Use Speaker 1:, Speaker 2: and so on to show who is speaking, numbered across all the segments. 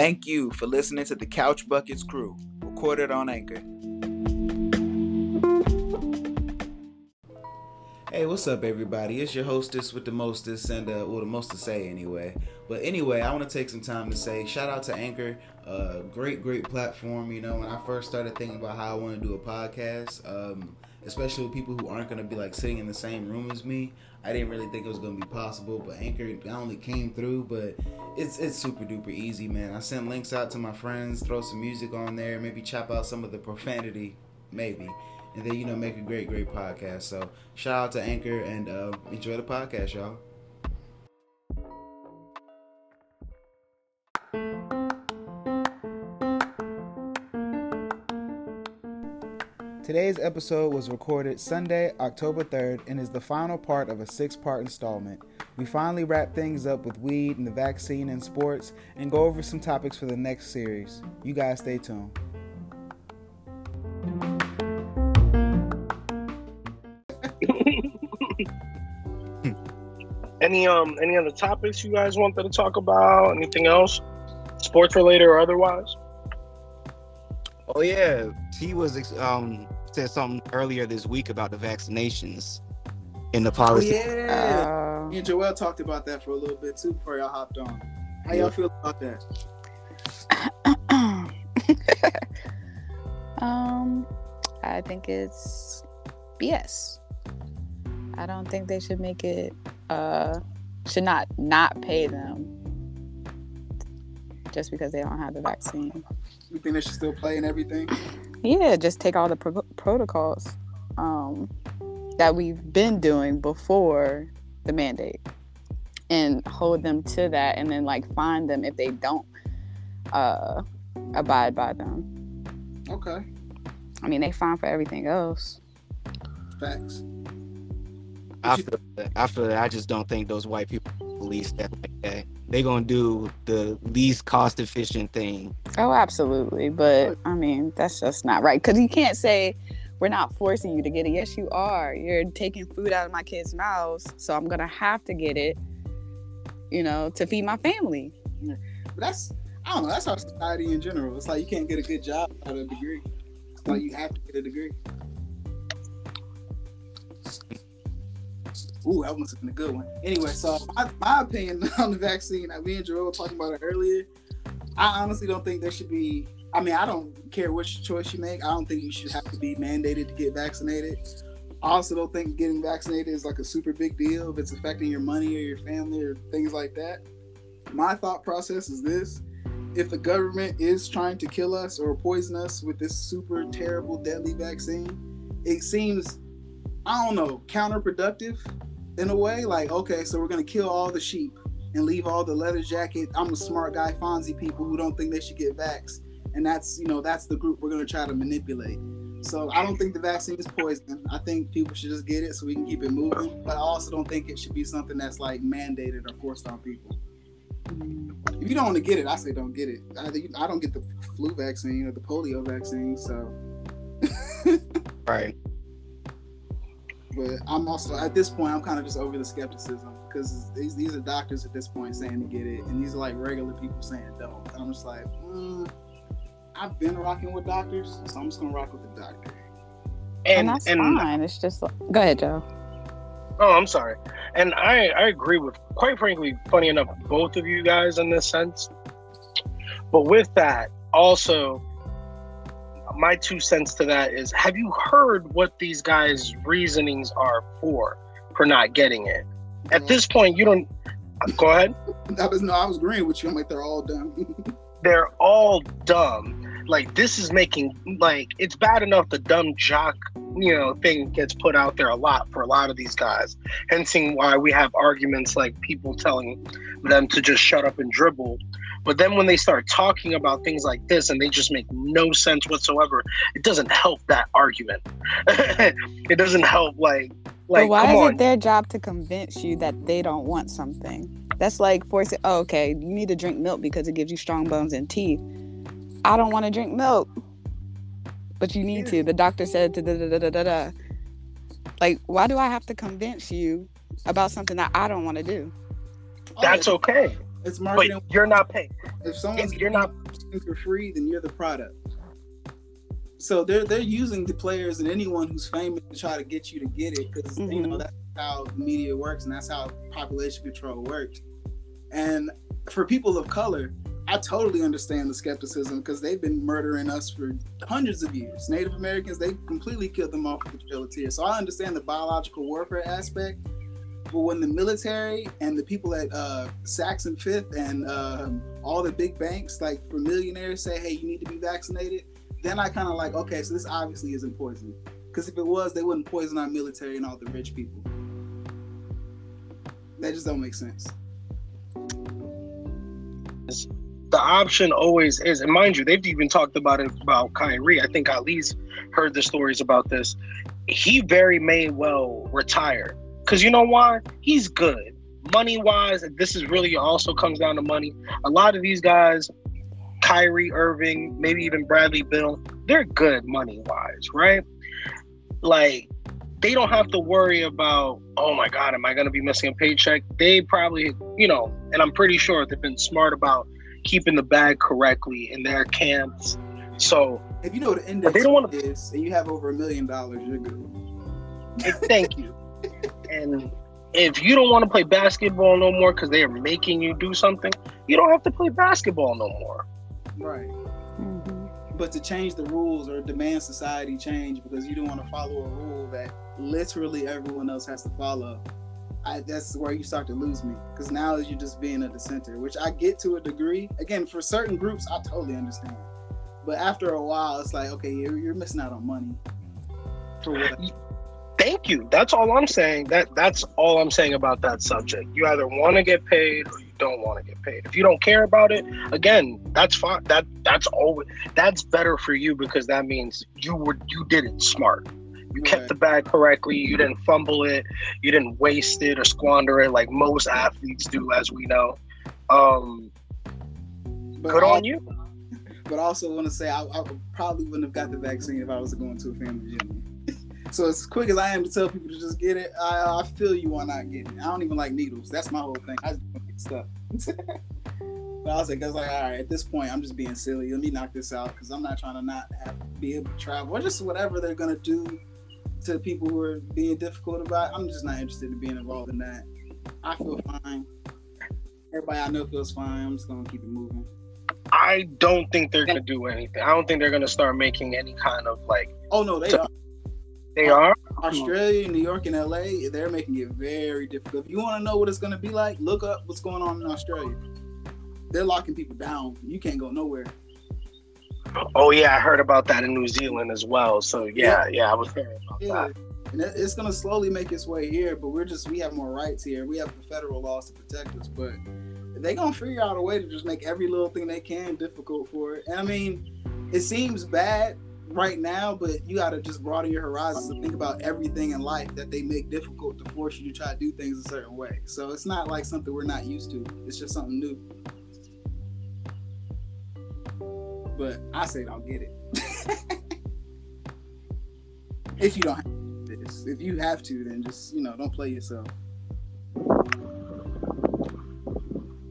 Speaker 1: Thank you for listening to the Couch Buckets crew, recorded on Anchor. Hey, what's up, everybody? It's your hostess with the mostest, and uh, well, the most to say anyway. But anyway, I want to take some time to say shout out to Anchor, uh, great, great platform. You know, when I first started thinking about how I want to do a podcast, um, especially with people who aren't to be like sitting in the same room as me, I didn't really think it was to be possible. But Anchor not only came through, but it's it's super duper easy, man. I sent links out to my friends, throw some music on there, maybe chop out some of the profanity, maybe and then you know make a great great podcast so shout out to anchor and uh, enjoy the podcast y'all Today's episode was recorded Sunday, October 3rd, and is the final part of a six part installment. We finally wrap things up with weed and the vaccine and sports and go over some topics for the next series. You guys stay tuned.
Speaker 2: any um any other topics you guys wanted to talk about? Anything else, sports related or otherwise?
Speaker 3: Oh yeah, he was um said something earlier this week about the vaccinations in the policy.
Speaker 1: Oh, yeah, uh, me and Joel talked about that for a little bit too before y'all hopped on. How y'all feel about that?
Speaker 4: um, I think it's BS. I don't think they should make it uh should not not pay them just because they don't have the vaccine.
Speaker 1: You think they should still play and everything?
Speaker 4: Yeah, just take all the pro- protocols um, that we've been doing before the mandate and hold them to that, and then like find them if they don't uh, abide by them.
Speaker 1: Okay.
Speaker 4: I mean, they fine for everything else.
Speaker 1: Facts.
Speaker 3: After after that, I just don't think those white people police that like that. They're gonna do the least cost efficient thing.
Speaker 4: Oh, absolutely. But I mean, that's just not right. Cause you can't say we're not forcing you to get it. Yes, you are. You're taking food out of my kids' mouths, so I'm gonna have to get it, you know, to feed my family.
Speaker 1: Yeah. But that's I don't know, that's our society in general. It's like you can't get a good job without a degree. It's like you have to get a degree. Ooh, that must have been a good one. Anyway, so my, my opinion on the vaccine, me and were talking about it earlier. I honestly don't think there should be. I mean, I don't care which choice you make. I don't think you should have to be mandated to get vaccinated. I also don't think getting vaccinated is like a super big deal if it's affecting your money or your family or things like that. My thought process is this if the government is trying to kill us or poison us with this super terrible, deadly vaccine, it seems, I don't know, counterproductive in a way. Like, okay, so we're gonna kill all the sheep and leave all the leather jacket. I'm a smart guy, Fonzie people who don't think they should get vaxxed, and that's you know that's the group we're gonna try to manipulate. So I don't think the vaccine is poison. I think people should just get it so we can keep it moving. But I also don't think it should be something that's like mandated or forced on people. If you don't want to get it, I say don't get it. I, I don't get the flu vaccine or the polio vaccine, so.
Speaker 3: right.
Speaker 1: But I'm also at this point I'm kind of just over the skepticism because these these are doctors at this point saying to get it, and these are like regular people saying don't. And I'm just like, mm, I've been rocking with doctors, so I'm just gonna rock with the doctor.
Speaker 4: And, and that's and, fine. It's just like, go ahead, Joe.
Speaker 2: Oh, I'm sorry. And I I agree with quite frankly, funny enough, both of you guys in this sense. But with that, also my two cents to that is have you heard what these guys' reasonings are for for not getting it? At mm. this point, you don't go ahead.
Speaker 1: That was no, I was agreeing with you. I'm like they're all dumb.
Speaker 2: they're all dumb. Like this is making like it's bad enough the dumb jock you know thing gets put out there a lot for a lot of these guys. Hence why we have arguments like people telling them to just shut up and dribble but then when they start talking about things like this and they just make no sense whatsoever, it doesn't help that argument. it doesn't help like like
Speaker 4: but why is on. it their job to convince you that they don't want something? That's like forcing oh, okay, you need to drink milk because it gives you strong bones and teeth. I don't want to drink milk. But you need to. The doctor said da da da da da da. Like, why do I have to convince you about something that I don't want to do?
Speaker 2: That's okay
Speaker 1: It's marketing.
Speaker 2: But you're not paying.
Speaker 1: If someone's
Speaker 2: If you're not
Speaker 1: for free, then you're the product. So they're they're using the players and anyone who's famous to try to get you to get it because you know
Speaker 4: mm-hmm.
Speaker 1: that's how media works and that's how population control works. And for people of color, I totally understand the skepticism because they've been murdering us for hundreds of years. Native Americans, they completely killed them off with the Trail of Tears. So I understand the biological warfare aspect. But when the military and the people at uh, Saks and Fifth and uh, all the big banks, like for millionaires, say, "Hey, you need to be vaccinated," then I kind of like, okay, so this obviously isn't poison. Because if it was, they wouldn't poison our military and all the rich people. That just don't make sense.
Speaker 2: the option always is, and mind you, they've even talked about it about Kyrie. I think Ali's heard the stories about this. He very may well retire because you know why? He's good money wise. This is really also comes down to money. A lot of these guys, Kyrie Irving, maybe even Bradley Beal, they're good money wise, right? Like they don't have to worry about, oh my God, am I going to be missing a paycheck? They probably, you know, and I'm pretty sure they've been smart about keeping the bag correctly in their camps. So
Speaker 1: If you know the index
Speaker 2: they don't wanna-
Speaker 1: is and you have over a million dollars, you're good.
Speaker 2: thank you. And if you don't want to play basketball no more because they are making you do something, you don't have to play basketball no more.
Speaker 1: Right.
Speaker 4: Mhm.
Speaker 1: But to change the rules or demand society change because you don't want to follow a rule that literally everyone else has to follow, I, that's where you start to lose me. Because now you're just being a dissenter, which I get to a degree. Again, for certain groups, I totally understand. But after a while, it's like, okay, you're, you're missing out on money. For what?
Speaker 2: Thank you. That's all I'm saying. That that's all I'm saying about that subject. You either want to get paid or you don't want to get paid. If you don't care about it, again, that's fine. That that's always that's better for you because that means you were you did it smart. You kept
Speaker 1: Right.
Speaker 2: the bag correctly. You didn't fumble it. You didn't waste it or squander it like most athletes do, as we know. Um,
Speaker 1: But
Speaker 2: good on you.
Speaker 1: But I also want to say I, I probably wouldn't have got the vaccine if I was going to a family reunion. So as quick as I am to tell people to just get it, I, I feel you on not getting it. I don't even like needles. That's my whole thing. I just to get stuff. but I was like, I was like, all right, at this point, I'm just being silly. Let me knock this out because I'm not trying to not have be able to travel or just whatever they're gonna do to people who are being difficult about. It. I'm just not interested in being involved in that. I feel fine. Everybody I know feels fine. I'm just gonna keep it moving.
Speaker 2: I don't think they're gonna do anything. I don't think they're gonna start making any kind of like
Speaker 1: Oh no, they are.
Speaker 2: They are.
Speaker 1: Australia, New York, and LA, they're making it very difficult. If you want to know what it's going to be like, look up what's going on in Australia. They're locking people down. You can't go nowhere.
Speaker 2: Oh yeah, I heard about that in New Zealand as well. So yeah, yeah, I was hearing about
Speaker 1: Yeah.
Speaker 2: that.
Speaker 1: And it's going to slowly make its way here, but we're just, we have more rights here. We have the federal laws to protect us, but they're going to figure out a way to just make every little thing they can difficult for it. And I mean, it seems bad right now, but you got to just broaden your horizons and think about everything in life that they make difficult to force you to try to do things a certain way. So it's not like something we're not used to. It's just something new. But I say don't get it. if you don't have this. If you have to, then just, you know, don't play yourself.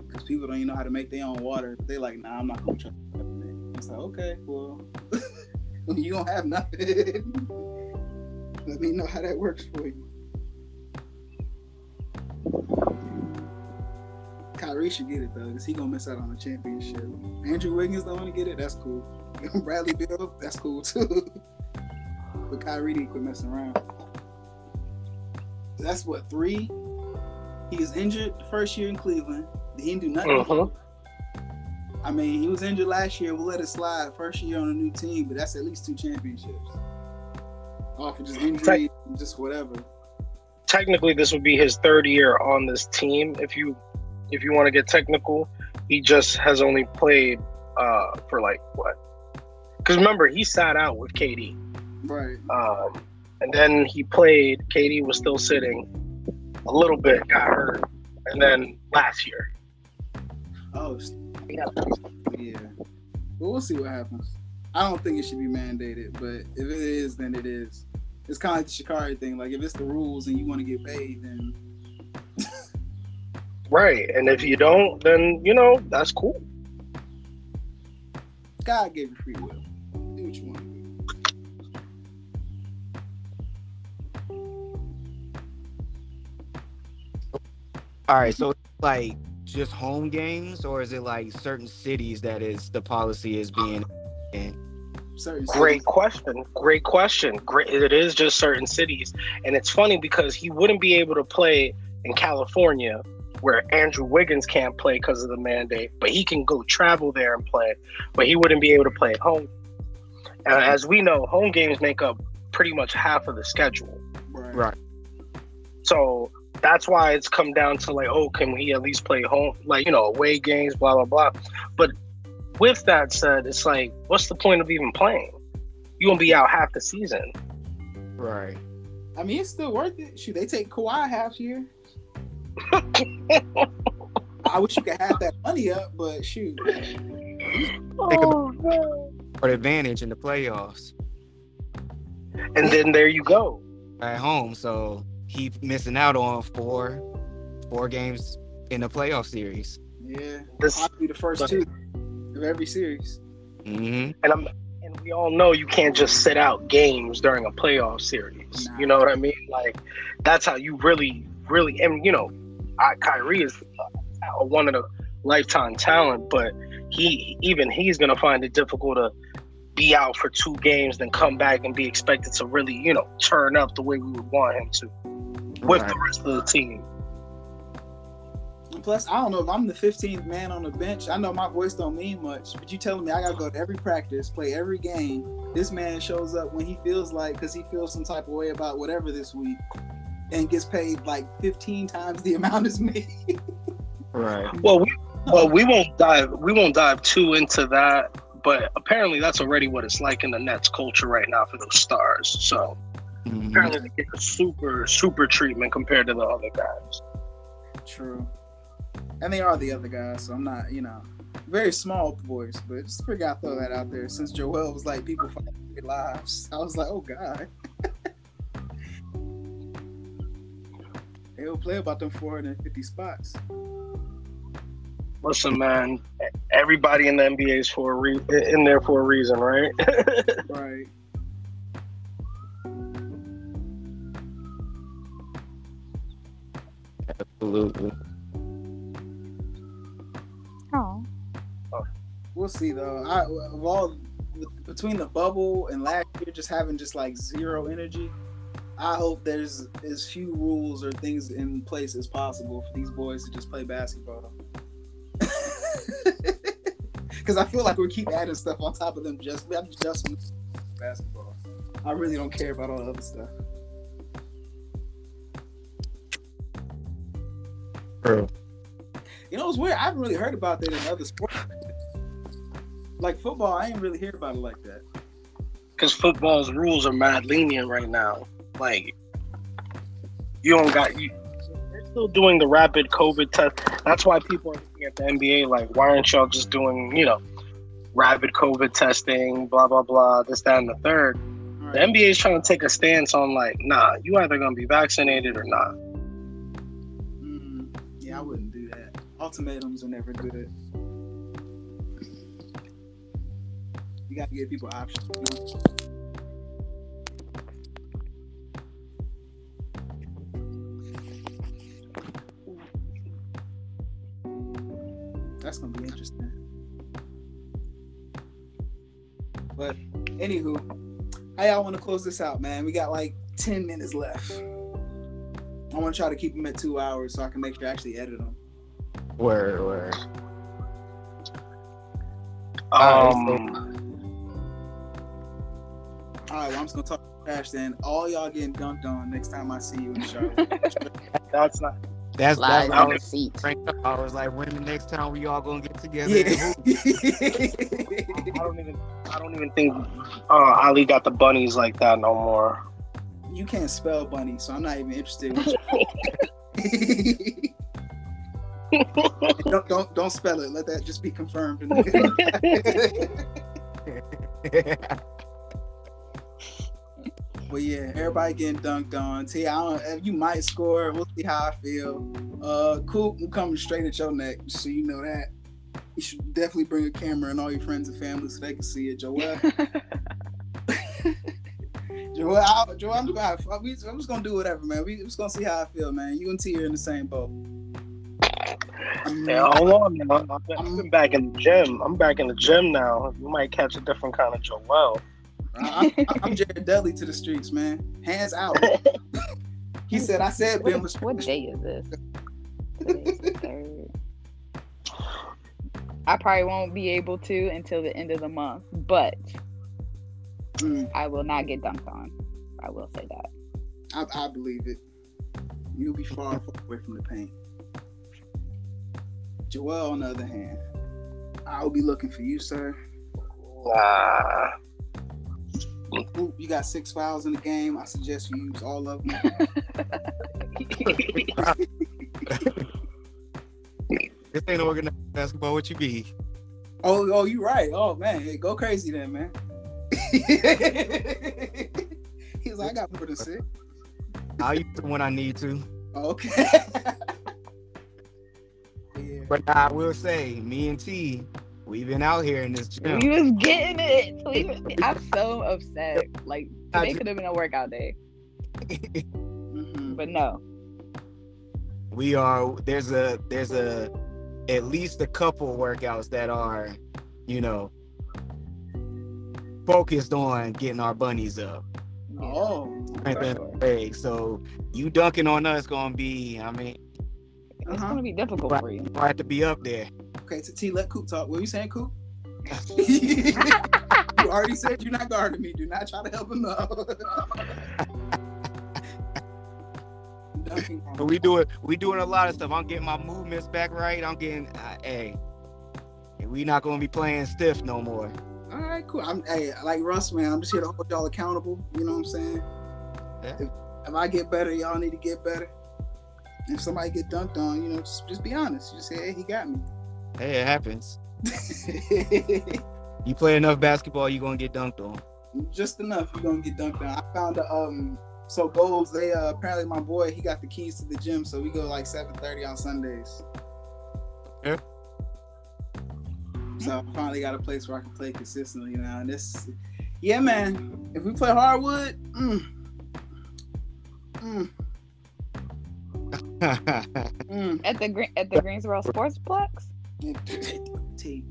Speaker 1: Because people don't even know how to make their own water. They like, nah, I'm not gonna try. It's like, okay, well, you don't have nothing. Let me know how that works for you. Kyrie should get it though, because he gonna miss out on the championship. Andrew Wiggins don't want to get it. That's cool. Bradley Beal, that's cool too. but Kyrie didn't quit messing around. That's what three. He was injured the first year in Cleveland. He didn't do nothing.
Speaker 2: Mhm.
Speaker 1: I mean, he was injured last year. We'll let it slide. First year on a new team, but that's at least two championships. Off of just injury, just whatever.
Speaker 2: Technically, this would be his third year on this team. If you if you want to get technical, he just has only played uh, for like what? Because remember, he sat out with KD,
Speaker 1: Right.
Speaker 2: um, and then he played. KD was still sitting a little bit, got hurt, and then last year.
Speaker 1: Oh, yeah. But we'll see what happens. I don't think it should be mandated, but if it is, then it is. It's kind of like the Shikari thing. Like if it's the rules and you want to get paid, then
Speaker 2: Right. And if you don't, then you know that's cool.
Speaker 1: God gave you free will. Do what you want to do.
Speaker 3: All right, so like just home games, or is it like certain cities that is the policy is being? in?
Speaker 1: Certain
Speaker 2: Great question. Great question. Great. It is just certain cities, and it's funny because he wouldn't be able to play in California, where Andrew Wiggins can't play because of the mandate, but he can go travel there and play, but he wouldn't be able to play at home. And as we know, home games make up pretty much half of the schedule.
Speaker 1: Right.
Speaker 3: Right.
Speaker 2: So that's why it's come down to like, oh, can we at least play home, like you know, away games, blah blah blah. But with that said, it's like, what's the point of even playing? You won't be out half the season.
Speaker 3: Right.
Speaker 1: I mean, it's still worth it. Shoot, they take Kawhi half year. I wish you could have that money up, but shoot.
Speaker 3: Think oh, about for advantage in the playoffs
Speaker 2: And then there you go.
Speaker 3: at home, so he missing out on four four games in the playoff series.
Speaker 1: Yeah,
Speaker 2: This
Speaker 1: I'll be the first two of every series.
Speaker 3: hmm
Speaker 2: and I'm and we all know you can't just sit out games during a playoff series.
Speaker 1: Nah.
Speaker 2: You know what I mean? Like that's how you really, really, and you know, I, Kyrie is uh, one of the lifetime talent, but he even he's gonna find it difficult to be out for two games, then come back and be expected to really, you know, turn up the way we would want him to with
Speaker 3: Right.
Speaker 2: the rest of the team.
Speaker 1: Plus, I don't know if I'm the 15th man on the bench. I know my voice don't mean much, but you telling me I gotta go to every practice, play every game. This man shows up when he feels like, because he feels some type of way about whatever this week, and gets paid like 15 times the amount as me.
Speaker 3: Right.
Speaker 2: Well, we, well, we won't dive we won't dive too into that, but apparently that's already what it's like in the Nets culture right now for those stars. So
Speaker 3: Mhm.
Speaker 2: apparently they get a super super treatment compared to the other guys.
Speaker 1: True. And they are the other guys, so I'm not, you know, very small voice, but just figure I throw that out there. Since Joel was like people fighting their lives, I was like, oh god. They'll play about them 450 spots.
Speaker 2: Listen, man, everybody in the NBA is for a re- in there for a reason, right?
Speaker 1: Right.
Speaker 3: Absolutely.
Speaker 4: Oh,
Speaker 1: We'll see though. I of all between the bubble and last year just having just like zero energy, I hope there's as few rules or things in place as possible for these boys to just play basketball. Because I feel like we keep adding stuff on top of them just I'm just on basketball. I really don't care about all the other stuff.
Speaker 3: True.
Speaker 1: You know, it's weird. I haven't really heard about that in other sports. Like football, I ain't really hear about it like that.
Speaker 2: Because football's rules are mad lenient right now. Like you don't got you. They're still doing the rapid COVID test. That's why people are looking at the NBA like, why aren't y'all just doing, you know, rapid COVID testing, blah blah blah, this that and the third.
Speaker 1: All
Speaker 2: The
Speaker 1: right.
Speaker 2: NBA is trying to take a stance on like, nah, you either gonna be vaccinated or not.
Speaker 1: I wouldn't do that. Ultimatums are never good. You got to give people options. you know? That's gonna be interesting. But anywho, how y'all want to close this out, man? We got like ten minutes left. I want to try to keep them at two hours so I can make sure I actually edit them.
Speaker 3: Word, word. Alright,
Speaker 2: Um,
Speaker 1: All right, well, I'm just gonna talk trash then. All y'all getting dunked on next time I see you in Charlotte.
Speaker 2: that's not.
Speaker 3: That's
Speaker 4: lies
Speaker 3: that's
Speaker 4: on
Speaker 3: I
Speaker 4: the
Speaker 3: was,
Speaker 4: seat.
Speaker 3: I was like, when the next time we all gonna get together?
Speaker 1: yeah.
Speaker 2: I don't even. I don't even think uh, Ali got the bunnies like that no more.
Speaker 1: You can't spell bunny, so I'm not even interested. Don't, don't don't spell it. Let that just be confirmed. In the But yeah, everybody getting dunked on. T, I don't. if You might score. We'll see how I feel. Uh, Coop, I'm coming straight at your neck, so you know that. You should definitely bring a camera and all your friends and family so they can see it. Joel, Joel, I, Joel, I'm just gonna, have, we- I'm just gonna do whatever, man. We just gonna see how I feel, man. You and T are in the same boat. I'm-
Speaker 2: Yeah, hold on now. I've been, I've been back in the gym. I'm back in the gym now. You might catch a different kind of Joel.
Speaker 1: I, I, I'm Jared Dudley to the streets, man. Hands out. He said, I said Ben
Speaker 4: what,
Speaker 1: was
Speaker 4: what day is this? Today's the third. I probably won't be able to until the end of the month, but
Speaker 1: Mm,
Speaker 4: I will not get dunked on. I will say that.
Speaker 1: I, I believe it. You'll be far, far away from the pain. Joel, on the other hand, I'll be looking for you, sir.
Speaker 2: Nah.
Speaker 1: Oop, you got six fouls in the game. I suggest you use all of them.
Speaker 3: This ain't organized basketball. What you be?
Speaker 1: Oh, oh, you right. Oh man, hey, go crazy then, man. He's like, I got more than six.
Speaker 3: I'll use it when I need to.
Speaker 1: Okay. yeah.
Speaker 3: But I will say, me and T, we've been out here in this gym.
Speaker 4: We was getting it. We was- I'm so upset. Like
Speaker 3: I
Speaker 4: today could have been a workout day,
Speaker 1: Mhm.
Speaker 4: but no.
Speaker 3: we are there's a there's a at least a couple workouts that are, you know, focused on getting our bunnies up.
Speaker 1: Oh.
Speaker 3: strength
Speaker 4: sure.
Speaker 3: So you dunking on us gonna be, I mean,
Speaker 4: It's
Speaker 1: Uh-huh.
Speaker 4: gonna be difficult for you.
Speaker 3: you might have to be up there.
Speaker 1: Okay, so T, let Coop talk. What are you saying, Coop? you already said you're not guarding me. Do not try to help him out.
Speaker 3: But we doing we doing a lot of stuff. I'm getting my movements back right. I'm getting, uh, hey, we not gonna be playing stiff no more.
Speaker 1: All right, cool. I'm hey, like Russ, man. I'm just here to hold y'all accountable. You know what I'm saying?
Speaker 3: Yeah.
Speaker 1: If, if I get better, y'all need to get better. If somebody get dunked on, you know, just, just be honest. You just say, hey, he got me.
Speaker 3: Hey, it happens. You play enough basketball, you're gonna get dunked on.
Speaker 1: just enough. You're gonna get dunked on. I found a um. So goals. They uh, apparently my boy he got the keys to the gym, so we go like 7:30 on Sundays.
Speaker 3: Yeah.
Speaker 1: So I finally got a place where I can play consistently now. And this, yeah, man. If we play hardwood, mm, mm, mm.
Speaker 4: At the green at the Greensboro Sportsplex.
Speaker 1: T.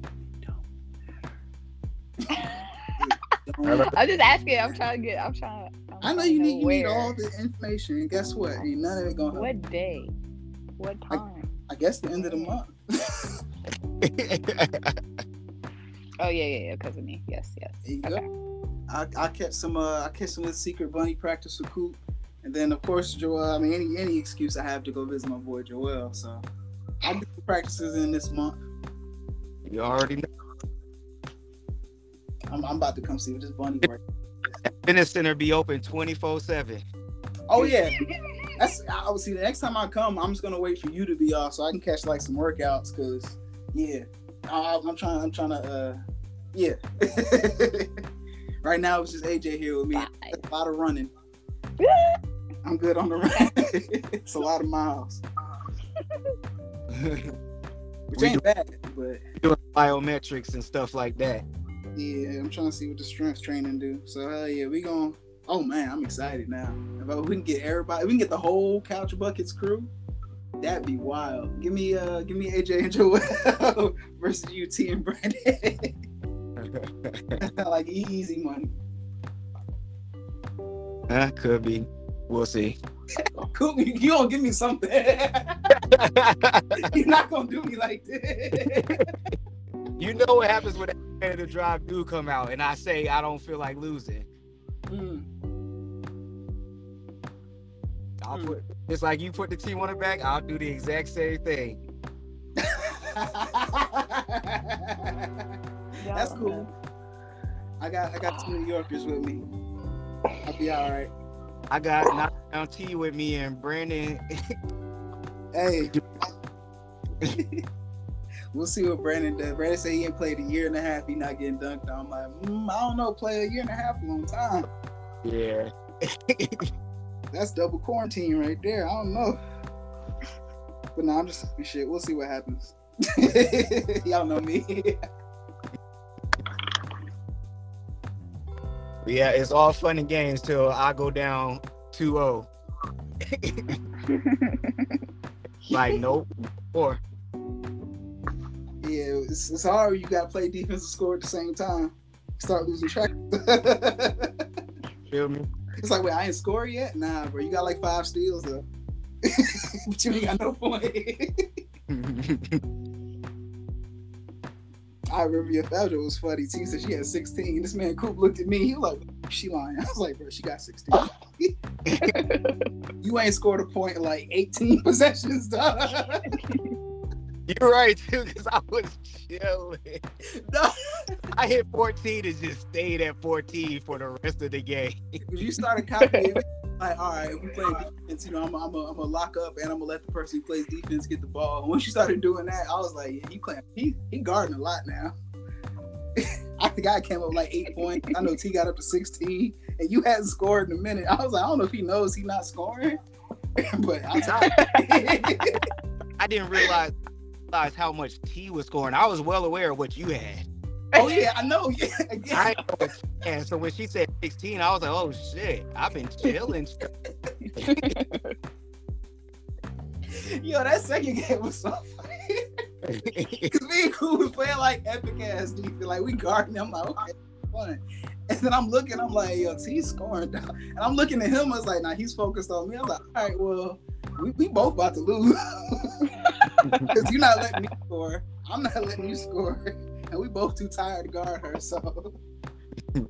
Speaker 4: I'm just asking. I'm trying to get. I'm trying. I'm
Speaker 1: I know you
Speaker 4: to
Speaker 1: need you need all the information. And guess what? Ain't none of it gonna help.
Speaker 4: What day? What time?
Speaker 1: I guess the end of the month.
Speaker 4: Oh yeah, yeah, yeah. Because of me. Yes, yes.
Speaker 1: There you
Speaker 4: Okay.
Speaker 1: go. I, I catch some uh I catch some of the secret bunny practice with Coop. And then of course Joel, I mean any any excuse I have to go visit my boy Joel. So I'll do the practices in this month.
Speaker 3: you already know.
Speaker 1: I'm, I'm about to come see what this bunny work.
Speaker 3: Fitness center be open 24 7.
Speaker 1: Oh yeah. That's I would see the next time I come, I'm just gonna wait for you to be off so I can catch like some workouts cause yeah. I, I'm trying I'm trying to uh yeah. right now it's just AJ here with me.
Speaker 4: Bye.
Speaker 1: A lot of running. I'm good on the run. it's a lot of miles. Which
Speaker 3: We
Speaker 1: ain't bad, but
Speaker 3: Doing biometrics and stuff like that.
Speaker 1: yeah, I'm trying to see what the strength training do. So hell yeah, we gonna. oh man, I'm excited now. If we can get everybody we can get the whole couch buckets crew, that'd be wild. Give me uh give me AJ and Joel versus UT and Brandon. like easy money.
Speaker 3: Huh, could be. We'll see.
Speaker 1: Cool, you gonna give me something. You're not gonna do me like this.
Speaker 3: you know what happens when the drive do come out and I say I don't feel like losing.
Speaker 1: Mm.
Speaker 3: I'll
Speaker 1: Hmm.
Speaker 3: put it's like you put the team on the back, I'll do the exact same thing.
Speaker 1: That's cool. I got I got two New Yorkers with me. I'll be all right.
Speaker 3: I got knockdown T with me and Brandon.
Speaker 1: Hey. we'll see what Brandon does. Brandon said he ain't played a year and a half. He not getting dunked on. I'm like, mm, I don't know. Play a year and a half, a long time.
Speaker 3: yeah.
Speaker 1: That's double quarantine right there. I don't know. But no, I'm just talking shit. We'll see what happens. Y'all know me.
Speaker 3: yeah, it's all fun and games till I go down 2-0. like nope. Or
Speaker 1: yeah, it's, it's hard. You got to play defense and score at the same time. Start losing track.
Speaker 3: feel me?
Speaker 1: It's like, wait, I ain't score yet? Nah, bro. You got like five steals though. but you ain't got no point. I remember your Fabio was funny. T said she had 16. This man Coop looked at me. He was like, she lying. I was like, bro, she got 16. you ain't scored a point in like 18 possessions, dog.
Speaker 3: You're right too, because I was chilling.
Speaker 1: No.
Speaker 3: I hit 14 and just stayed at 14 for the rest of the game.
Speaker 1: You started copying like, all right, we play defense, you know, I'm I'm a, I'm a lock up and I'm gonna let the person who plays defense get the ball. And once you started doing that, I was like, yeah, he claim he he guarding a lot now. I think I came up like eight points. I know T got up to 16, and you hadn't scored in a minute. I was like, I don't know if he knows he's not scoring, but I'm tired.
Speaker 3: I didn't realize realize how much T was scoring. I was well aware of what you had.
Speaker 1: Oh yeah, I know. Yeah, yeah.
Speaker 3: I. And so when she said 16, I was like, oh shit, I've been chilling.
Speaker 1: Yo, that second game was so funny. Cause me and Cool was playing like epic ass defense. Like we guarding. I'm like, okay, fun. And then I'm looking, I'm like, yo, T's scoring down. And I'm looking at him, I was like, nah, he's focused on me. I'm like, all right, well, we, we both about to lose. Because you're not letting me score. I'm not letting you score. And we both too tired to guard her. So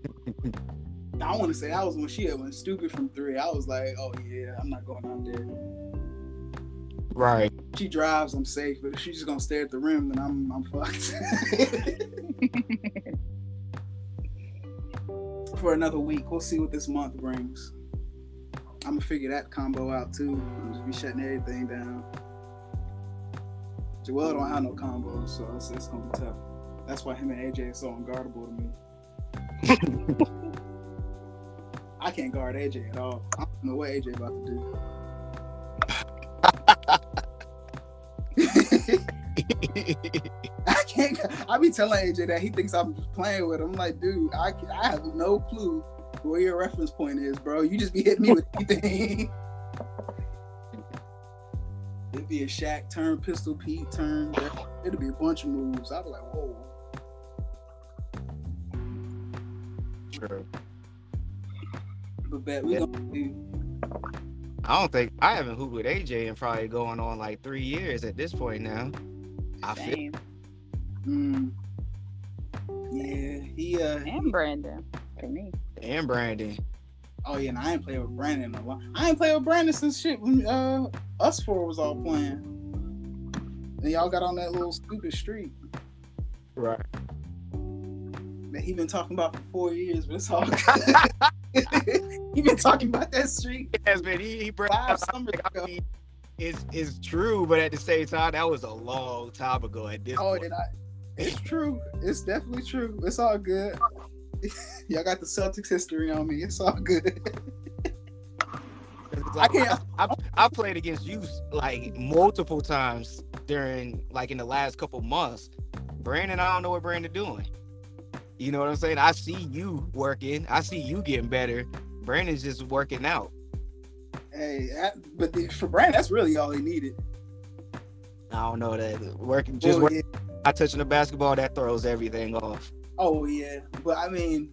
Speaker 1: I want to say that was when she had went stupid from three. I was like, oh yeah, I'm not going out there.
Speaker 3: Right.
Speaker 1: She drives, I'm safe. But if she's just gonna stare at the rim, then I'm I'm fucked. For another week, we'll see what this month brings. I'm gonna figure that combo out too. Be shutting everything down. Joel don't have no combos, so it's, it's gonna be tough. That's why him and AJ is so unguardable to me. I can't guard AJ at all. I don't know what AJ about to do. I can't. I be telling AJ that he thinks I'm just playing with him. I'm like, dude, I I have no clue where your reference point is, bro. You just be hitting me with anything. It'd be a Shaq turn, Pistol Pete turn. It'd be a bunch of moves. I'd be like, whoa.
Speaker 3: True.
Speaker 1: But bet we
Speaker 3: Yeah.
Speaker 1: gonna do.
Speaker 3: I don't think I haven't hooped with AJ in probably going on like three years at this point now. I feel
Speaker 1: Mm, yeah, he uh.
Speaker 4: And Brandon for me.
Speaker 3: and Brandon.
Speaker 1: Oh yeah, and I ain't played with Brandon in a while. I ain't played with Brandon since shit uh us four was all playing. And y'all got on that little stupid streak
Speaker 3: Right.
Speaker 1: that he been talking about for four years, but it's all he been talking about that streak
Speaker 3: Yes, man. He, he brought
Speaker 1: five
Speaker 3: up,
Speaker 1: summers
Speaker 3: I
Speaker 1: ago.
Speaker 3: mean, it's, it's true, but at the same time, that was a long time ago at this
Speaker 1: Oh,
Speaker 3: point.
Speaker 1: did I? It's true. It's definitely true. It's all good. Y'all got the Celtics history on me. It's all good. I can't.
Speaker 3: I, I played against you like multiple times during like in the last couple months. Brandon, I don't know what Brandon doing. You know what I'm saying? I see you working. I see you getting better. Brandon's just working out.
Speaker 1: Hey, but the, for Brandon, that's really all he needed.
Speaker 3: I don't know that working oh, just
Speaker 1: Oh,
Speaker 3: working,
Speaker 1: yeah.
Speaker 3: not touching the basketball that throws everything off.
Speaker 1: Oh yeah, but I mean,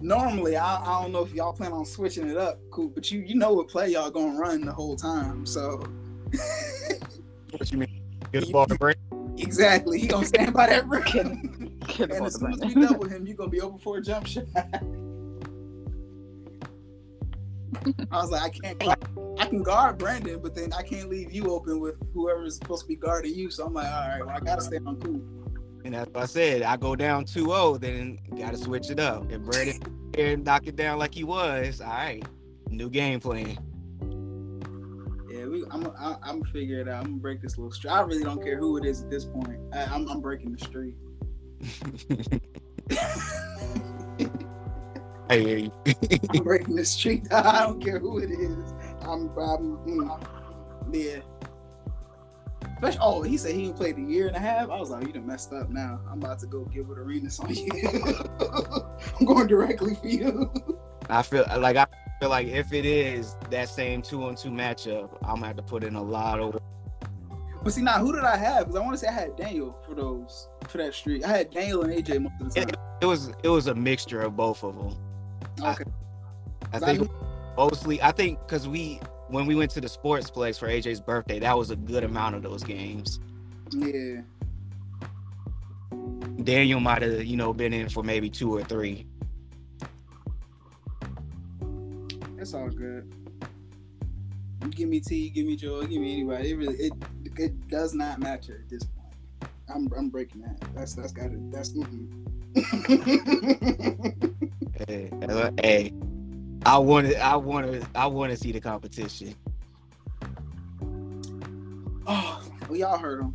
Speaker 1: normally I, I don't know if y'all plan on switching it up, cool. But you you know what play y'all gonna run the whole time, so
Speaker 3: What you mean? Get the ball to Brandon?
Speaker 1: exactly he gonna stand by that rim.
Speaker 4: Get the
Speaker 1: and
Speaker 4: ball
Speaker 1: as soon as
Speaker 4: Brandon.
Speaker 1: we double him, you gonna be open for a jump shot. I was like, I can't. I can guard Brandon, but then I can't leave you open with whoever is supposed to be guarding you. So I'm like, all right, well, I gotta stay on cool.
Speaker 3: And that's what I said. I go down 2-0, then gotta switch it up. If Brandon here and knock it down like he was, all right. New game plan.
Speaker 1: Yeah, we. I'm. I, I'm gonna figure it out. I'm gonna break this little streak. I really don't care who it is at this point. I, I'm, I'm breaking the streak.
Speaker 3: I hear you.
Speaker 1: I'm breaking the streak. I don't care who it is. I'm, I'm mm, yeah. Especially, oh, he said he played a year and a half. I was like, oh, you done messed up now. I'm about to go get with Arenas on you. I'm going directly for you.
Speaker 3: I feel like I feel like if it is that same two on two matchup, I'm gonna have to put in a lot of.
Speaker 1: But see, now who did I have? Because I want to say I had Daniel for those for that streak. I had Daniel and AJ most of the time.
Speaker 3: It, it was it was a mixture of both of them.
Speaker 1: Okay.
Speaker 3: I
Speaker 1: I
Speaker 3: think
Speaker 1: knew-
Speaker 3: mostly I think because we when we went to the sports place for AJ's birthday, that was a good amount of those games.
Speaker 1: yeah.
Speaker 3: Daniel might have you know been in for maybe two or three.
Speaker 1: That's all good. You give me T, give me Joe, give me anybody. It really it it does not matter at this point. I'm I'm breaking that. That's that's got it. That's mm-mm.
Speaker 3: Hey, hey, I want to I want to I want to see the competition.
Speaker 1: oh, well, y'all heard him.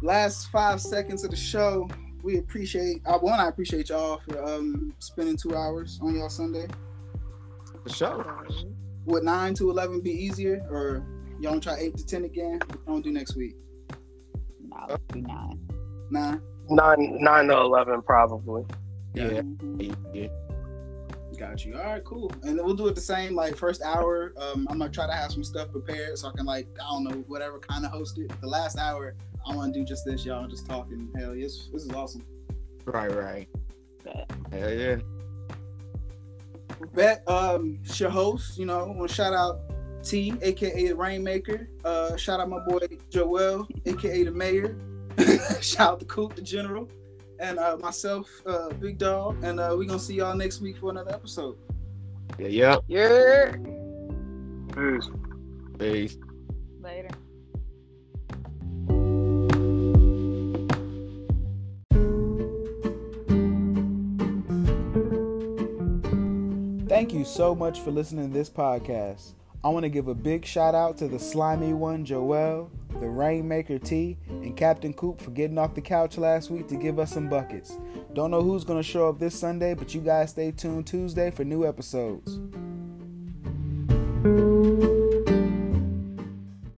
Speaker 1: Last five seconds of the show. We appreciate. I one. I appreciate y'all for um spending two hours on y'all Sunday.
Speaker 3: For sure.
Speaker 1: Would nine to eleven be easier, or y'all want to try eight to ten again? What y'all want to do next week?
Speaker 4: Nah, let's do nine.
Speaker 1: Nine.
Speaker 2: Nine nine to eleven probably.
Speaker 3: Yeah.
Speaker 4: Mhm.
Speaker 3: yeah.
Speaker 1: Got you. All right, cool. And we'll do it the same, like first hour. Um, I'm gonna try to have some stuff prepared so I can like I don't know whatever kind of host it. The last hour, I want to do just this, y'all, just talking. Hell, yes, this is awesome.
Speaker 3: Right, right.
Speaker 4: Bet.
Speaker 3: Hell yeah.
Speaker 1: Bet, um, it's your host. You know, I want to shout out T, aka the Rainmaker. Uh, shout out my boy Joel, aka the Mayor. shout out to Coop, the General, and uh, myself, uh, Big Dog. And uh, we gonna see y'all next week for another episode.
Speaker 3: Yeah, yep.
Speaker 4: Yeah.
Speaker 2: Peace.
Speaker 3: Peace.
Speaker 4: Later.
Speaker 5: Thank you so much for listening to this podcast. I want to give a big shout out to the slimy one, Joel, the Rainmaker T, and Captain Coop for getting off the couch last week to give us some buckets. Don't know who's going to show up this Sunday, but you guys stay tuned Tuesday for new episodes.